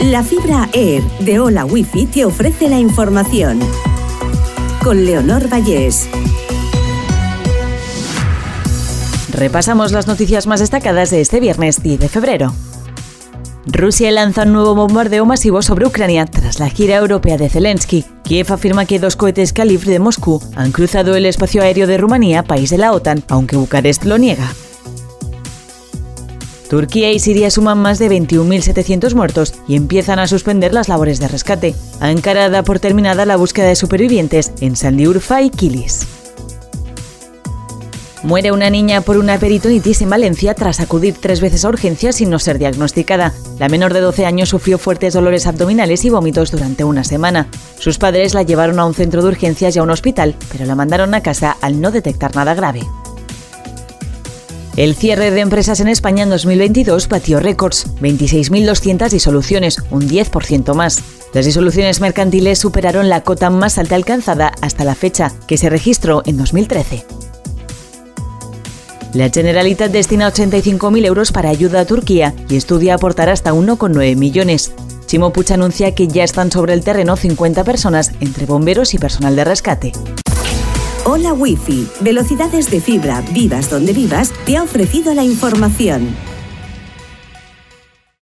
La fibra Air de Hola Wifi te ofrece la información. Con Leonor Vallés. Repasamos las noticias más destacadas de este viernes 10 de febrero. Rusia lanza un nuevo bombardeo masivo sobre Ucrania tras la gira europea de Zelensky. Kiev afirma que dos cohetes Kalibr de Moscú han cruzado el espacio aéreo de Rumanía, país de la OTAN, aunque Bucarest lo niega. Turquía y Siria suman más de 21.700 muertos y empiezan a suspender las labores de rescate. Ankara da por terminada la búsqueda de supervivientes en Sandiurfa y Kilis. Muere una niña por una peritonitis en Valencia tras acudir tres veces a urgencias sin no ser diagnosticada. La menor de 12 años sufrió fuertes dolores abdominales y vómitos durante una semana. Sus padres la llevaron a un centro de urgencias y a un hospital, pero la mandaron a casa al no detectar nada grave. El cierre de empresas en España en 2022 batió récords, 26.200 disoluciones, un 10% más. Las disoluciones mercantiles superaron la cota más alta alcanzada hasta la fecha, que se registró en 2013. La Generalitat destina 85.000 euros para ayuda a Turquía y estudia aportar hasta 1,9 millones. Chimo Puig anuncia que ya están sobre el terreno 50 personas, entre bomberos y personal de rescate. Hola Wi-Fi, velocidades de fibra, vivas donde vivas, te ha ofrecido la información.